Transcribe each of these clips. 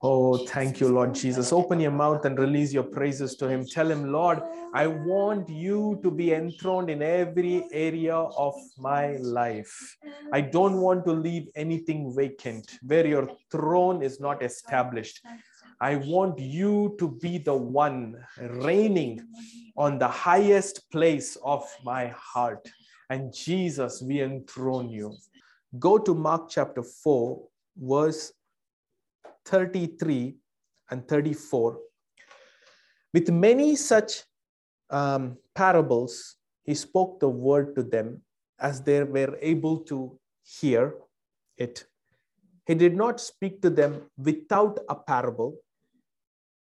Oh, thank you, Lord Jesus. Open your mouth and release your praises to Him. Tell Him, Lord, I want you to be enthroned in every area of my life. I don't want to leave anything vacant where your throne is not established. I want you to be the one reigning on the highest place of my heart. And Jesus, we enthrone you. Go to Mark chapter 4, verse 33 and 34. With many such um, parables, he spoke the word to them as they were able to hear it. He did not speak to them without a parable,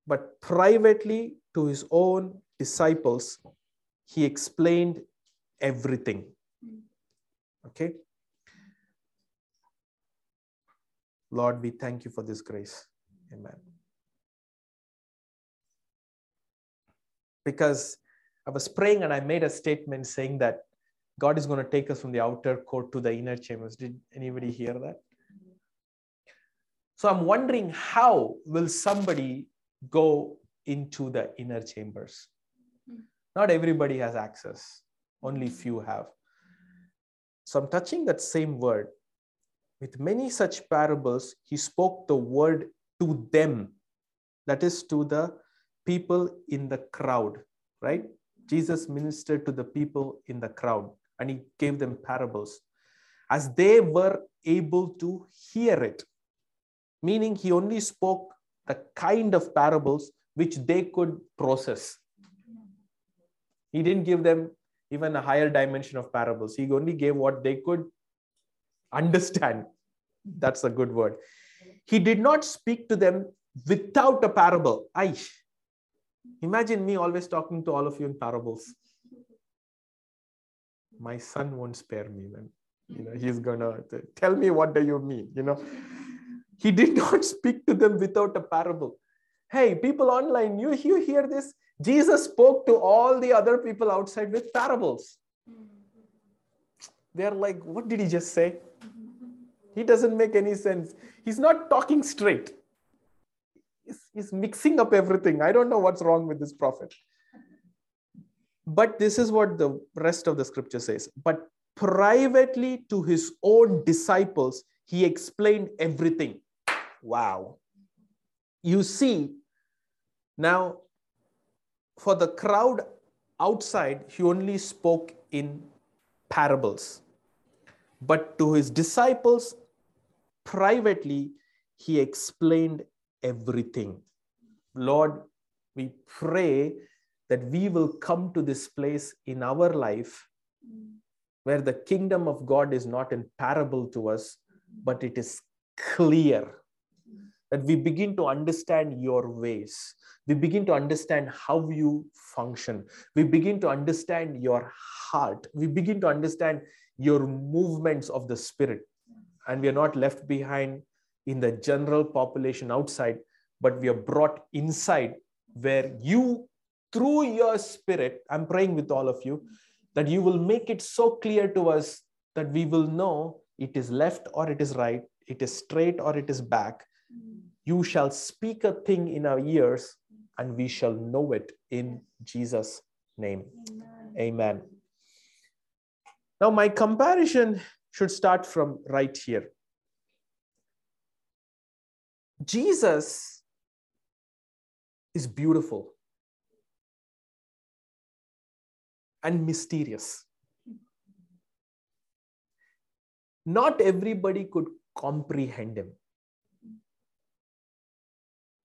but privately to his own disciples, he explained everything. Okay? Lord, we thank you for this grace. Amen. Because I was praying and I made a statement saying that God is going to take us from the outer court to the inner chambers. Did anybody hear that? So I'm wondering how will somebody go into the inner chambers? Not everybody has access, only few have. So I'm touching that same word. With many such parables, he spoke the word to them, that is, to the people in the crowd, right? Jesus ministered to the people in the crowd and he gave them parables as they were able to hear it, meaning he only spoke the kind of parables which they could process. He didn't give them even a higher dimension of parables. He only gave what they could understand. That's a good word. He did not speak to them without a parable. Aish. Imagine me always talking to all of you in parables. My son won't spare me then. You know, he's gonna tell me what do you mean, you know. He did not speak to them without a parable. Hey, people online, you, you hear this? Jesus spoke to all the other people outside with parables. They're like, what did he just say? He doesn't make any sense. He's not talking straight. He's, he's mixing up everything. I don't know what's wrong with this prophet. But this is what the rest of the scripture says. But privately to his own disciples, he explained everything. Wow. You see, now for the crowd outside, he only spoke in parables. But to his disciples, privately, he explained everything. Lord, we pray that we will come to this place in our life where the kingdom of God is not in parable to us, but it is clear. That we begin to understand your ways. We begin to understand how you function. We begin to understand your heart. We begin to understand your movements of the spirit. And we are not left behind in the general population outside, but we are brought inside where you, through your spirit, I'm praying with all of you, that you will make it so clear to us that we will know it is left or it is right, it is straight or it is back. You shall speak a thing in our ears, and we shall know it in Jesus' name. Amen. Amen. Now, my comparison should start from right here. Jesus is beautiful and mysterious. Not everybody could comprehend him.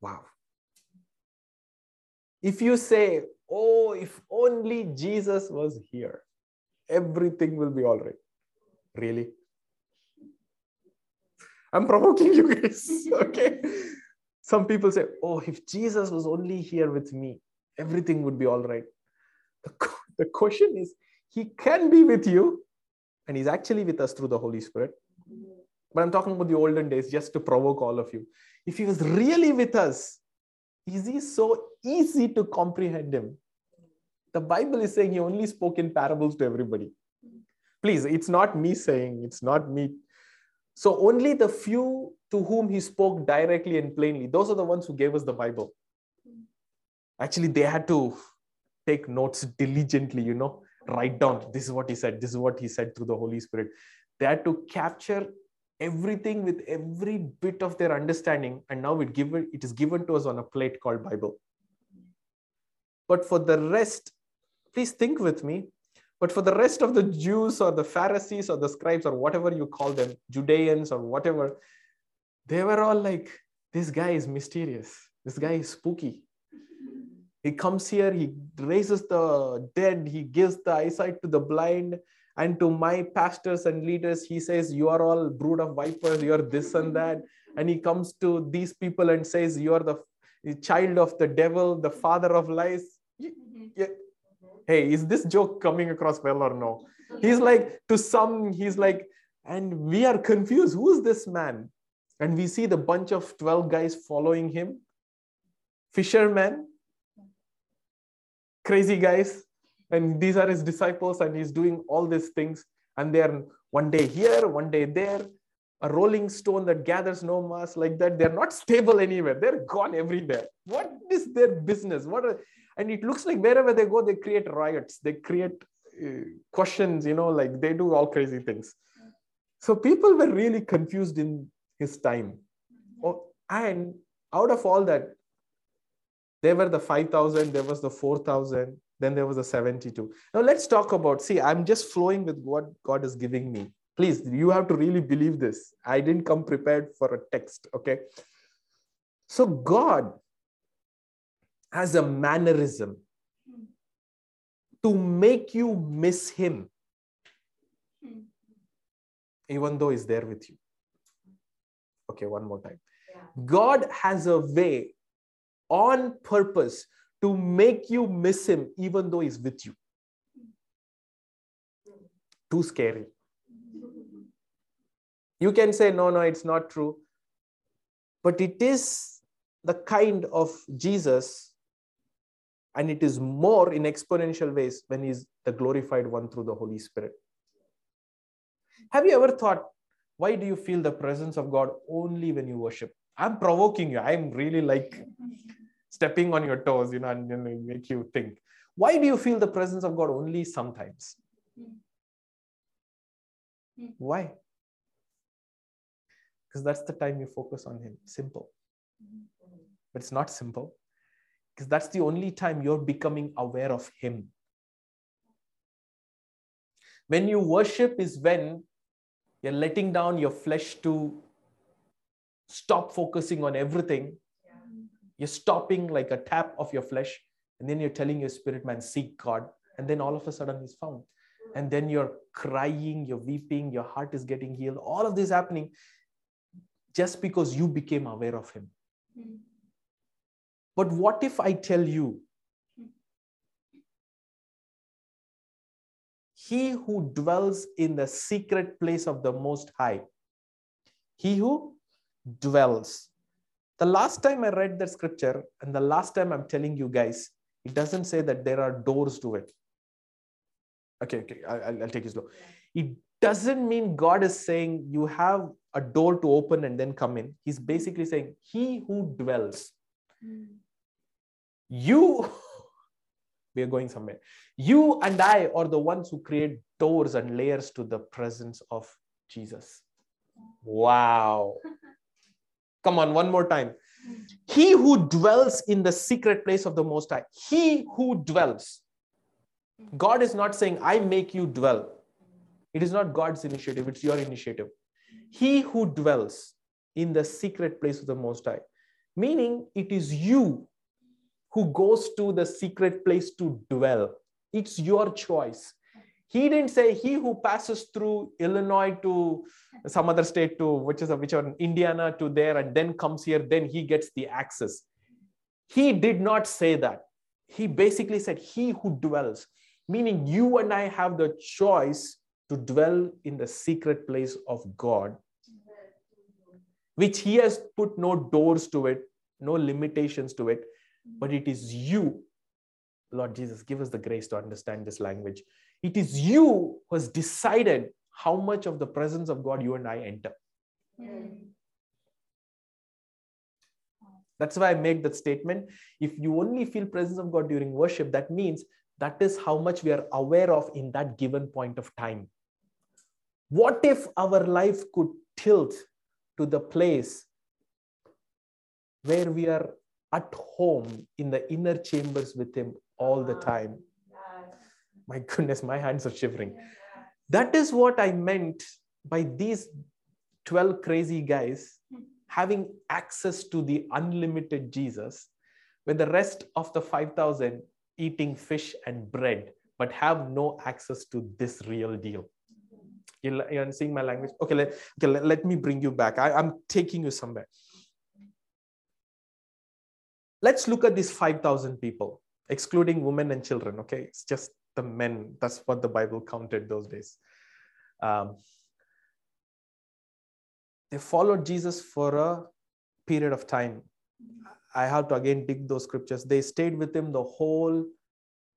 Wow. If you say, Oh, if only Jesus was here, everything will be all right. Really? I'm provoking you guys. Okay. Some people say, Oh, if Jesus was only here with me, everything would be all right. The, the question is, He can be with you, and He's actually with us through the Holy Spirit. But I'm talking about the olden days just to provoke all of you. If He was really with us, is He so easy to comprehend Him? The Bible is saying He only spoke in parables to everybody. Please, it's not me saying, it's not me So only the few to whom he spoke directly and plainly, those are the ones who gave us the Bible. Actually, they had to take notes diligently, you know, write down this is what he said, this is what he said through the Holy Spirit. They had to capture everything with every bit of their understanding, and now it given it is given to us on a plate called Bible. But for the rest, please think with me. But for the rest of the Jews or the Pharisees or the scribes or whatever you call them, Judeans or whatever, they were all like, this guy is mysterious. This guy is spooky. He comes here, he raises the dead, he gives the eyesight to the blind. And to my pastors and leaders, he says, You are all brood of vipers, you're this and that. And he comes to these people and says, You're the child of the devil, the father of lies. Hey, is this joke coming across well or no? He's like, to some, he's like, and we are confused. Who is this man? And we see the bunch of 12 guys following him. Fishermen, crazy guys. And these are his disciples, and he's doing all these things. And they're one day here, one day there, a rolling stone that gathers no mass like that. They're not stable anywhere. They're gone everywhere. What is their business? What are, and it looks like wherever they go, they create riots. They create uh, questions, you know, like they do all crazy things. So people were really confused in his time. Oh, and out of all that, there were the 5,000, there was the 4,000, then there was the 72. Now let's talk about, see, I'm just flowing with what God is giving me. Please, you have to really believe this. I didn't come prepared for a text, okay? So God has a mannerism to make you miss him, even though he's there with you. Okay, one more time. God has a way on purpose to make you miss him, even though he's with you. Too scary. You can say, no, no, it's not true. But it is the kind of Jesus, and it is more in exponential ways when he's the glorified one through the Holy Spirit. Have you ever thought, why do you feel the presence of God only when you worship? I'm provoking you. I'm really like stepping on your toes, you know, and, and make you think. Why do you feel the presence of God only sometimes? Why? Because that's the time you focus on Him. Simple. But it's not simple. Because that's the only time you're becoming aware of Him. When you worship, is when you're letting down your flesh to stop focusing on everything. You're stopping like a tap of your flesh, and then you're telling your spirit man, seek God. And then all of a sudden, He's found. And then you're crying, you're weeping, your heart is getting healed. All of this happening just because you became aware of Him. But what if I tell you he who dwells in the secret place of the Most High, he who dwells. The last time I read that scripture, and the last time I'm telling you guys, it doesn't say that there are doors to it. Okay, okay, I'll, I'll take it slow. It doesn't mean God is saying you have a door to open and then come in. He's basically saying, He who dwells. Mm. You we are going somewhere. You and I are the ones who create doors and layers to the presence of Jesus. Wow. Come on, one more time. He who dwells in the secret place of the Most High, he who dwells. God is not saying, I make you dwell. It is not God's initiative, it's your initiative. He who dwells in the secret place of the Most High, meaning it is you who goes to the secret place to dwell. It's your choice. He didn't say he who passes through Illinois to some other state to which is a, which are Indiana to there and then comes here, then he gets the access. He did not say that. He basically said he who dwells, meaning you and I have the choice to dwell in the secret place of God, which he has put no doors to it, no limitations to it but it is you. Lord Jesus, give us the grace to understand this language. It is you who has decided how much of the presence of God you and I enter. That's why I made that statement. If you only feel presence of God during worship, that means that is how much we are aware of in that given point of time. What if our life could tilt to the place where we are at home in the inner chambers with Him all the ah. time? My goodness, my hands are shivering. That is what I meant by these 12 crazy guys hmm. having access to the unlimited Jesus, when the rest of the 5,000 eating fish and bread, but have no access to this real deal. You're seeing my language? Okay, let, okay, let, let me bring you back. I, I'm taking you somewhere. Let's look at these 5,000 people, excluding women and children. Okay, it's just the men. That's what the Bible counted those days. Um, they followed Jesus for a period of time. I have to again dig those scriptures. They stayed with him the whole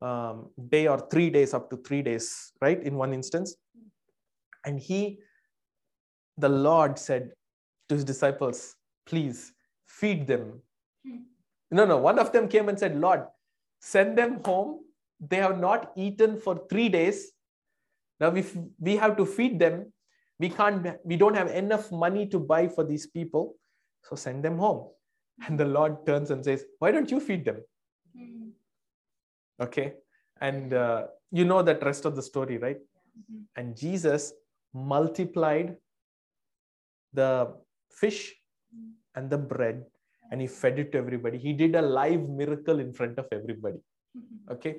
um, day or three days, up to three days, right? In one instance. And he, the Lord said to his disciples, please feed them. No, no, one of them came and said, Lord, send them home. They have not eaten for three days. Now, if we have to feed them, we can't we don't have enough money to buy for these people so send them home and the lord turns and says why don't you feed them okay and uh, you know that rest of the story right mm-hmm. and jesus multiplied the fish mm-hmm. and the bread and he fed it to everybody he did a live miracle in front of everybody mm-hmm. okay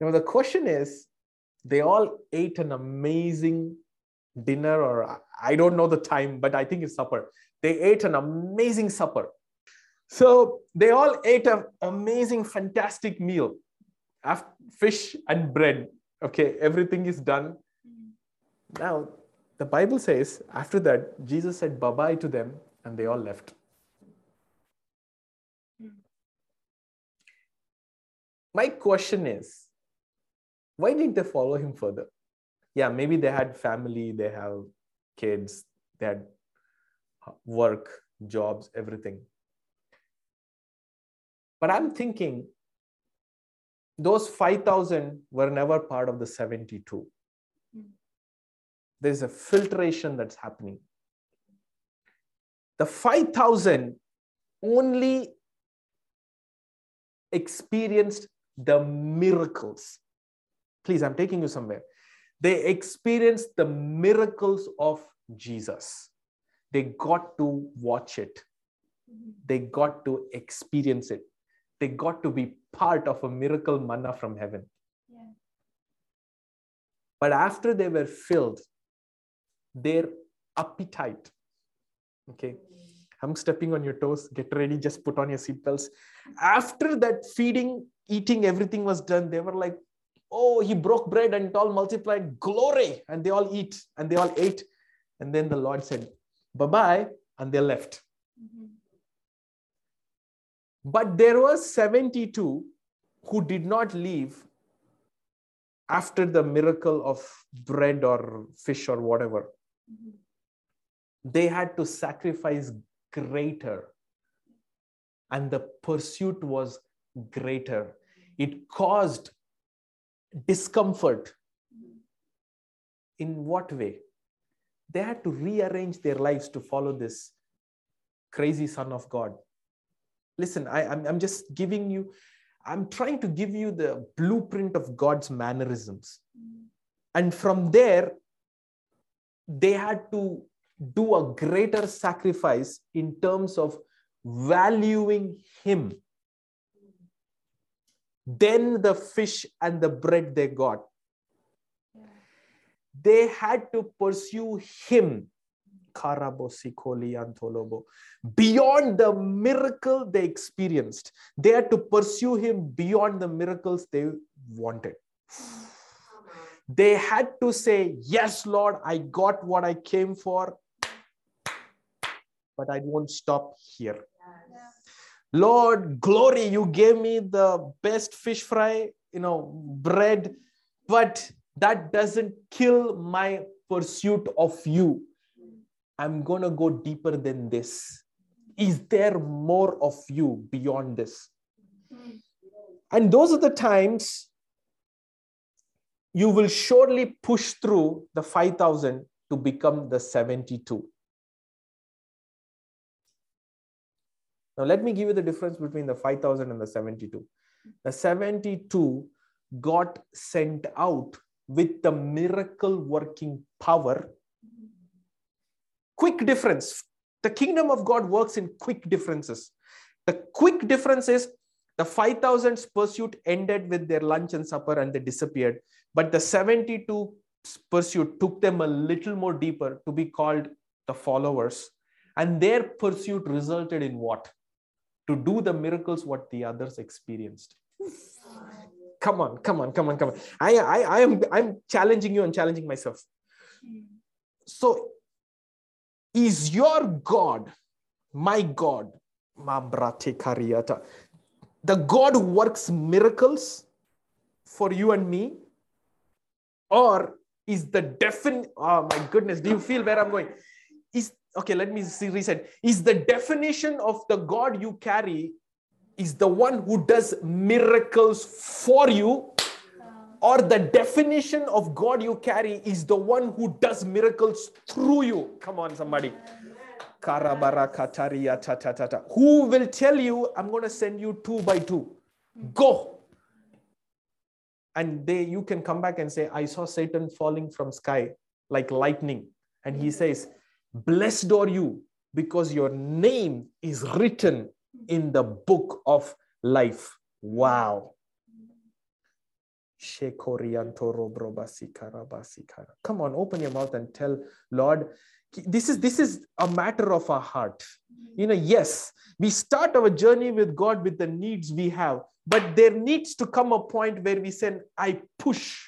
now the question is they all ate an amazing dinner or uh, I don't know the time, but I think it's supper. They ate an amazing supper. So they all ate an amazing, fantastic meal. After fish and bread. Okay, everything is done. Mm-hmm. Now, the Bible says after that, Jesus said bye bye to them and they all left. My question is why didn't they follow him further? yeah, maybe they had family, they have kids, they had work, jobs, everything. But I'm thinking those 5,000 were never part of the 72. Hmm. There's a filtration that's happening. The 5,000 only experienced the miracles. Please, I'm taking you somewhere. They experienced the miracles of Jesus. They got to watch it. They got to experience it. They got to be part of a miracle manna from heaven. Yeah. But after they were filled, their appetite, okay, I'm stepping on your toes. Get ready. Just put on your seatbelts. After that feeding, eating, everything was done. They were like, oh, he broke bread and it all multiplied. Glory. And they all eat and they all ate. And then the Lord said, bye bye. And they left. Mm-hmm. But there was 72 who did not leave after the miracle of bread or fish or whatever. Mm-hmm. They had to sacrifice greater. And the pursuit was greater. It caused discomfort. In what way? They had to rearrange their lives to follow this crazy Son of God. Listen, I, I'm, I'm just giving you, I'm trying to give you the blueprint of God's mannerisms. And from there, they had to do a greater sacrifice in terms of valuing Him than the fish and the bread they got. They had to pursue him beyond the miracle they experienced. They had to pursue him beyond the miracles they wanted. They had to say, Yes, Lord, I got what I came for, but I won't stop here. Lord, glory, you gave me the best fish fry, you know, bread, but that doesn't kill my pursuit of you. I'm going to go deeper than this. Is there more of you beyond this? And those are the times you will surely push through the 5,000 to become the 72. Now, let me give you the difference between the 5,000 and the 72. The 72 got sent out with the miracle working power. Quick difference. The kingdom of God works in quick differences. The quick difference is the 5,000's pursuit ended with their lunch and supper and they disappeared. But the 72 pursuit took them a little more deeper to be called the followers. And their pursuit resulted in what? To do the miracles what the others experienced. Come on, come on, come on, come on. I, I, I am I'm challenging you and challenging myself. So is your God, my God, the God who works miracles for you and me? Or is the defin oh my goodness, do you feel where I'm going? Is okay, let me see reset. Is the definition of the God you carry is the one who does miracles for you or the definition of God you carry is the one who does miracles through you. Come on, somebody. Who will tell you, I'm going to send you two by two? Go. And they, you can come back and say, I saw Satan falling from sky like lightning. And he says, Blessed are you because your name is written in the book of life. Wow. Come on, open your mouth and tell Lord, this is this is a matter of our heart. You know, yes, we start our journey with God with the needs we have, but there needs to come a point where we say, I push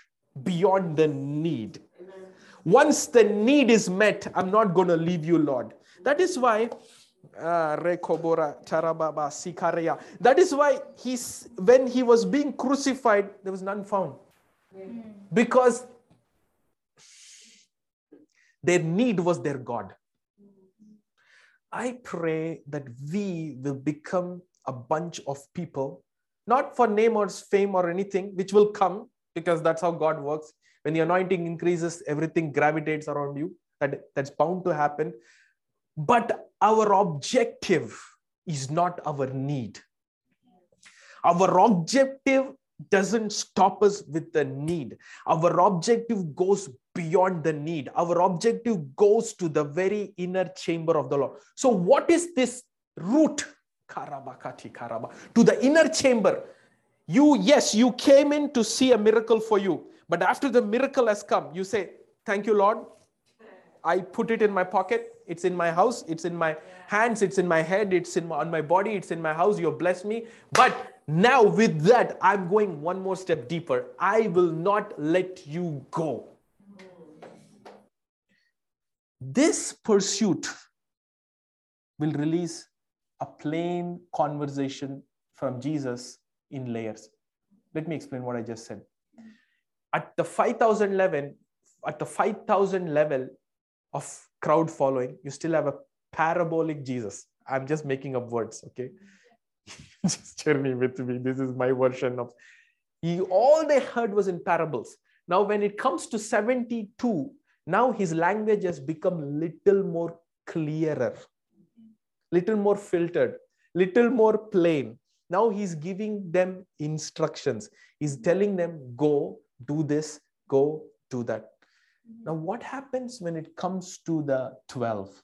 beyond the need. Once the need is met, I'm not going to leave you, Lord. That is why uh, that is why he's when he was being crucified, there was none found. Because their need was their God. I pray that we will become a bunch of people, not for name or fame or anything, which will come because that's how God works. When the anointing increases, everything gravitates around you. That, that's bound to happen. But our objective is not our need. Our objective doesn't stop us with the need. Our objective goes beyond the need. Our objective goes to the very inner chamber of the Lord. So, what is this route? Karabakati karaba. To the inner chamber. You, yes, you came in to see a miracle for you. But after the miracle has come, you say, Thank you, Lord. I put it in my pocket. It's in my house. It's in my hands. It's in my head. It's in my, on my body. It's in my house. You bless me. But now, with that, I'm going one more step deeper. I will not let you go. This pursuit will release a plain conversation from Jesus in layers. Let me explain what I just said. At the 5,000 level, at the 5,000 level of crowd following, you still have a parabolic Jesus. I'm just making up words, okay? just journey with me. This is my version of. He, all they heard was in parables. Now, when it comes to 72, now his language has become little more clearer, little more filtered, little more plain. Now he's giving them instructions. He's telling them, go, do this, go, do that. Now, what happens when it comes to the 12?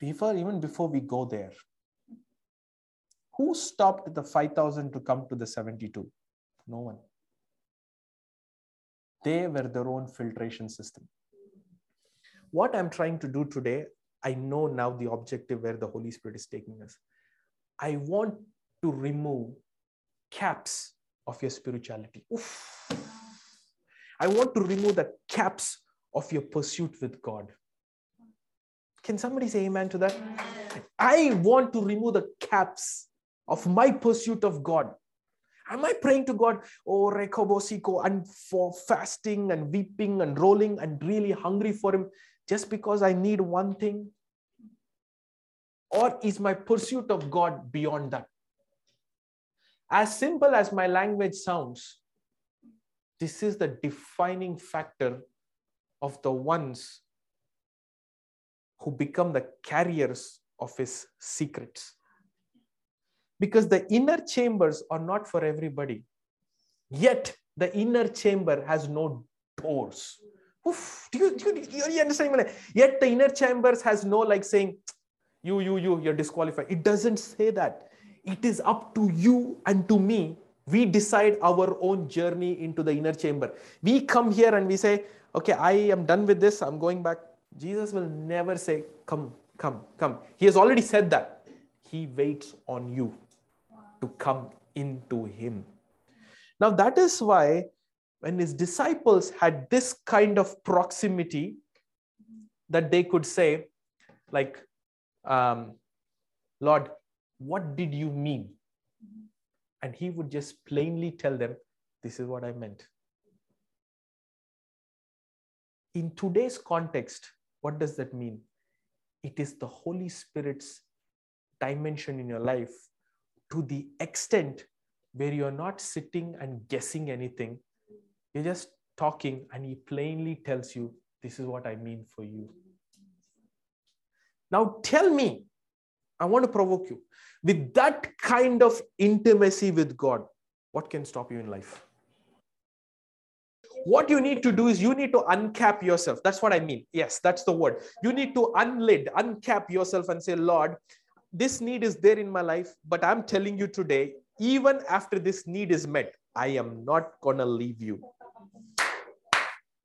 before even before we go there who stopped the 5000 to come to the 72 no one they were their own filtration system what i'm trying to do today i know now the objective where the holy spirit is taking us i want to remove caps of your spirituality Oof. i want to remove the caps of your pursuit with god Can somebody say amen to that? I want to remove the caps of my pursuit of God. Am I praying to God, oh Rekobosiko, and for fasting and weeping and rolling and really hungry for Him just because I need one thing? Or is my pursuit of God beyond that? As simple as my language sounds, this is the defining factor of the ones who become the carriers of his secrets. Because the inner chambers are not for everybody. Yet the inner chamber has no doors. Oof, do, you, do, you, do you understand? Yet the inner chambers has no like saying, you, you, you, you're disqualified. It doesn't say that. It is up to you and to me. We decide our own journey into the inner chamber. We come here and we say, okay, I am done with this. I'm going back. Jesus will never say, come, come, come. He has already said that. He waits on you to come into him. Now, that is why when his disciples had this kind of proximity, that they could say, like, um, Lord, what did you mean? And he would just plainly tell them, This is what I meant. In today's context, what does that mean? It is the Holy Spirit's dimension in your life to the extent where you're not sitting and guessing anything. You're just talking, and He plainly tells you, This is what I mean for you. Now tell me, I want to provoke you. With that kind of intimacy with God, what can stop you in life? what you need to do is you need to uncap yourself. That's what I mean. Yes, that's the word. You need to unlid, uncap yourself and say, Lord, this need is there in my life, but I'm telling you today, even after this need is met, I am not to leave you.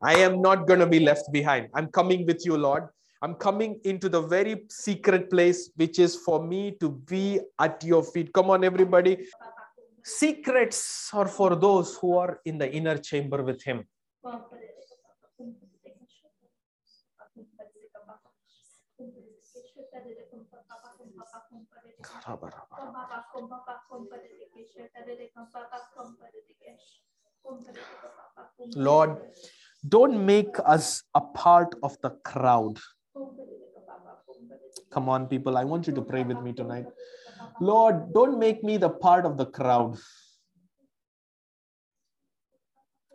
I am not to be left behind. I'm coming with you, Lord. I'm coming into the very secret place, which is for me to be at your feet. Come on, everybody. Secrets are for those who are in the inner chamber with Him. Lord, don't make us a part of the crowd. Come on, people. I want you to pray with me tonight. Lord, don't make me the part of the crowd.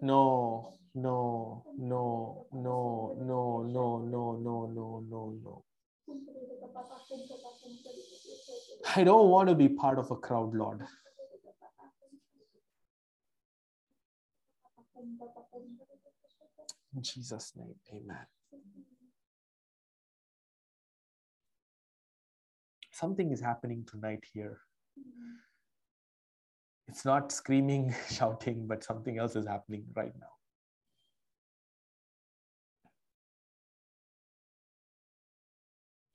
No, no, no, no, no, no, no, no, no, no, no. I don't want to be part of a crowd, Lord. In Jesus' name, amen. something is happening tonight here. It's not screaming, shouting, but something else is happening right now.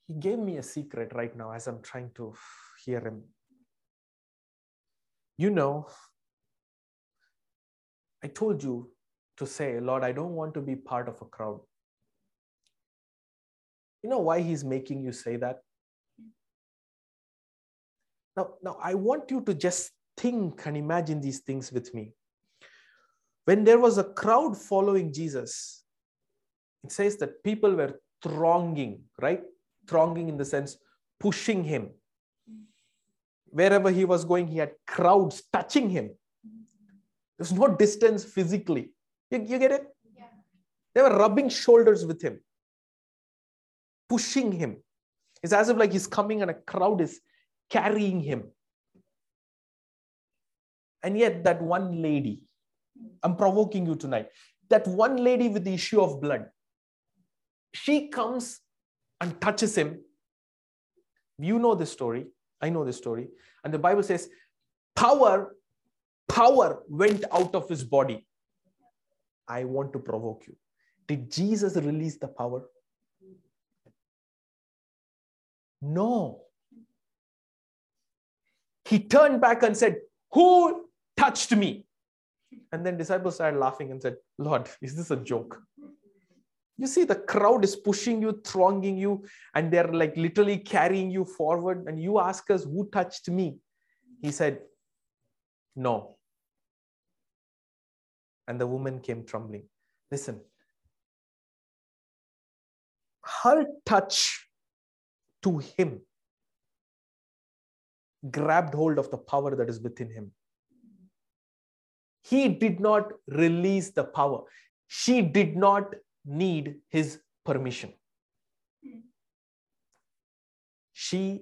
He gave me a secret right now as I'm trying to hear him. You know, I told you to say, Lord, I don't want to be part of a crowd. You know why he's making you say that? Now, now I want you to just think and imagine these things with me. When there was a crowd following Jesus, it says that people were thronging, right? Thronging in the sense pushing him. Wherever he was going, he had crowds touching him. There's no distance physically. You, you get it? Yeah. They were rubbing shoulders with him, pushing him. It's as if like he's coming and a crowd is carrying him. And yet, that one lady, I'm provoking you tonight, that one lady with the issue of blood, she comes and touches him. You know this story. I know this story. And the Bible says, power, power went out of his body. I want to provoke you. Did Jesus release the power? No. He turned back and said, Who touched me? And then disciples started laughing and said, Lord, is this a joke? You see, the crowd is pushing you, thronging you, and they're like literally carrying you forward. And you ask us, Who touched me? He said, No. And the woman came trembling. Listen, her touch to him grabbed hold of the power that is within him. He did not release the power. She did not need his permission. She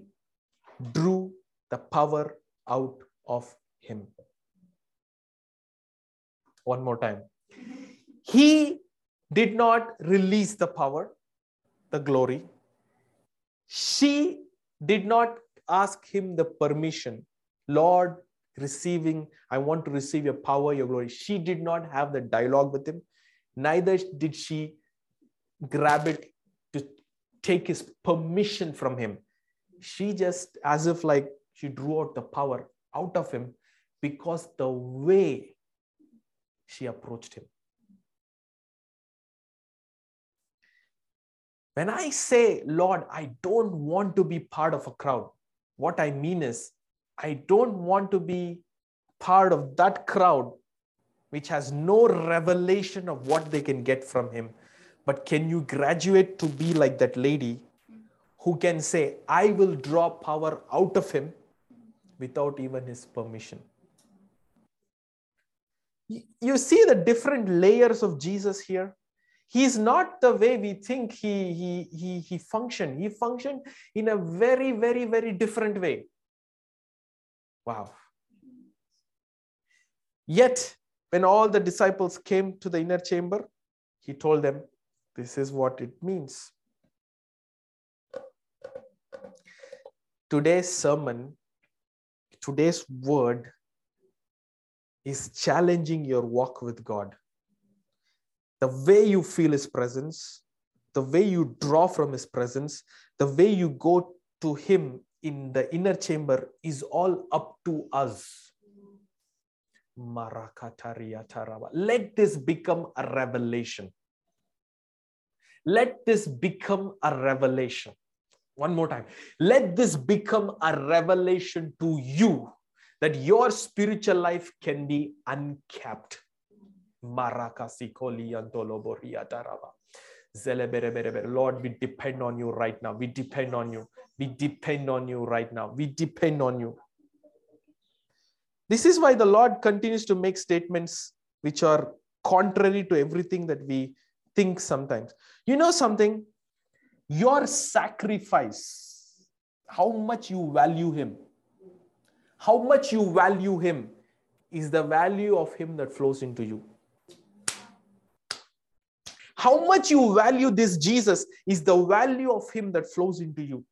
drew the power out of him. One more time. He did not release the power, the glory. She did not ask him the permission. Lord, receiving, I want to receive your power, your glory. She did not have the dialogue with him. Neither did she grab it to take his permission from him. She just, as if like she drew out the power out of him because the way she approached him. When I say, Lord, I don't want to be part of a crowd, what I mean is, I don't want to be part of that crowd which has no revelation of what they can get from him. But can you graduate to be like that lady who can say, I will draw power out of him without even his permission? You see the different layers of Jesus here? He's not the way we think he, he, he, he functioned. He functioned in a very, very, very different way. Wow. Yet, when all the disciples came to the inner chamber, he told them, This is what it means. Today's sermon, today's word is challenging your walk with God. The way you feel His presence, the way you draw from His presence, the way you go to Him in the inner chamber is all up to us. Let this become a revelation. Let this become a revelation. One more time. Let this become a revelation to you that your spiritual life can be uncapped. Lord, we depend on you right now. We depend on you. We depend on you right now. We depend on you. This is why the Lord continues to make statements which are contrary to everything that we think sometimes. You know something? Your sacrifice, how much you value Him, how much you value Him is the value of Him that flows into you. How much you value this Jesus is the value of Him that flows into you.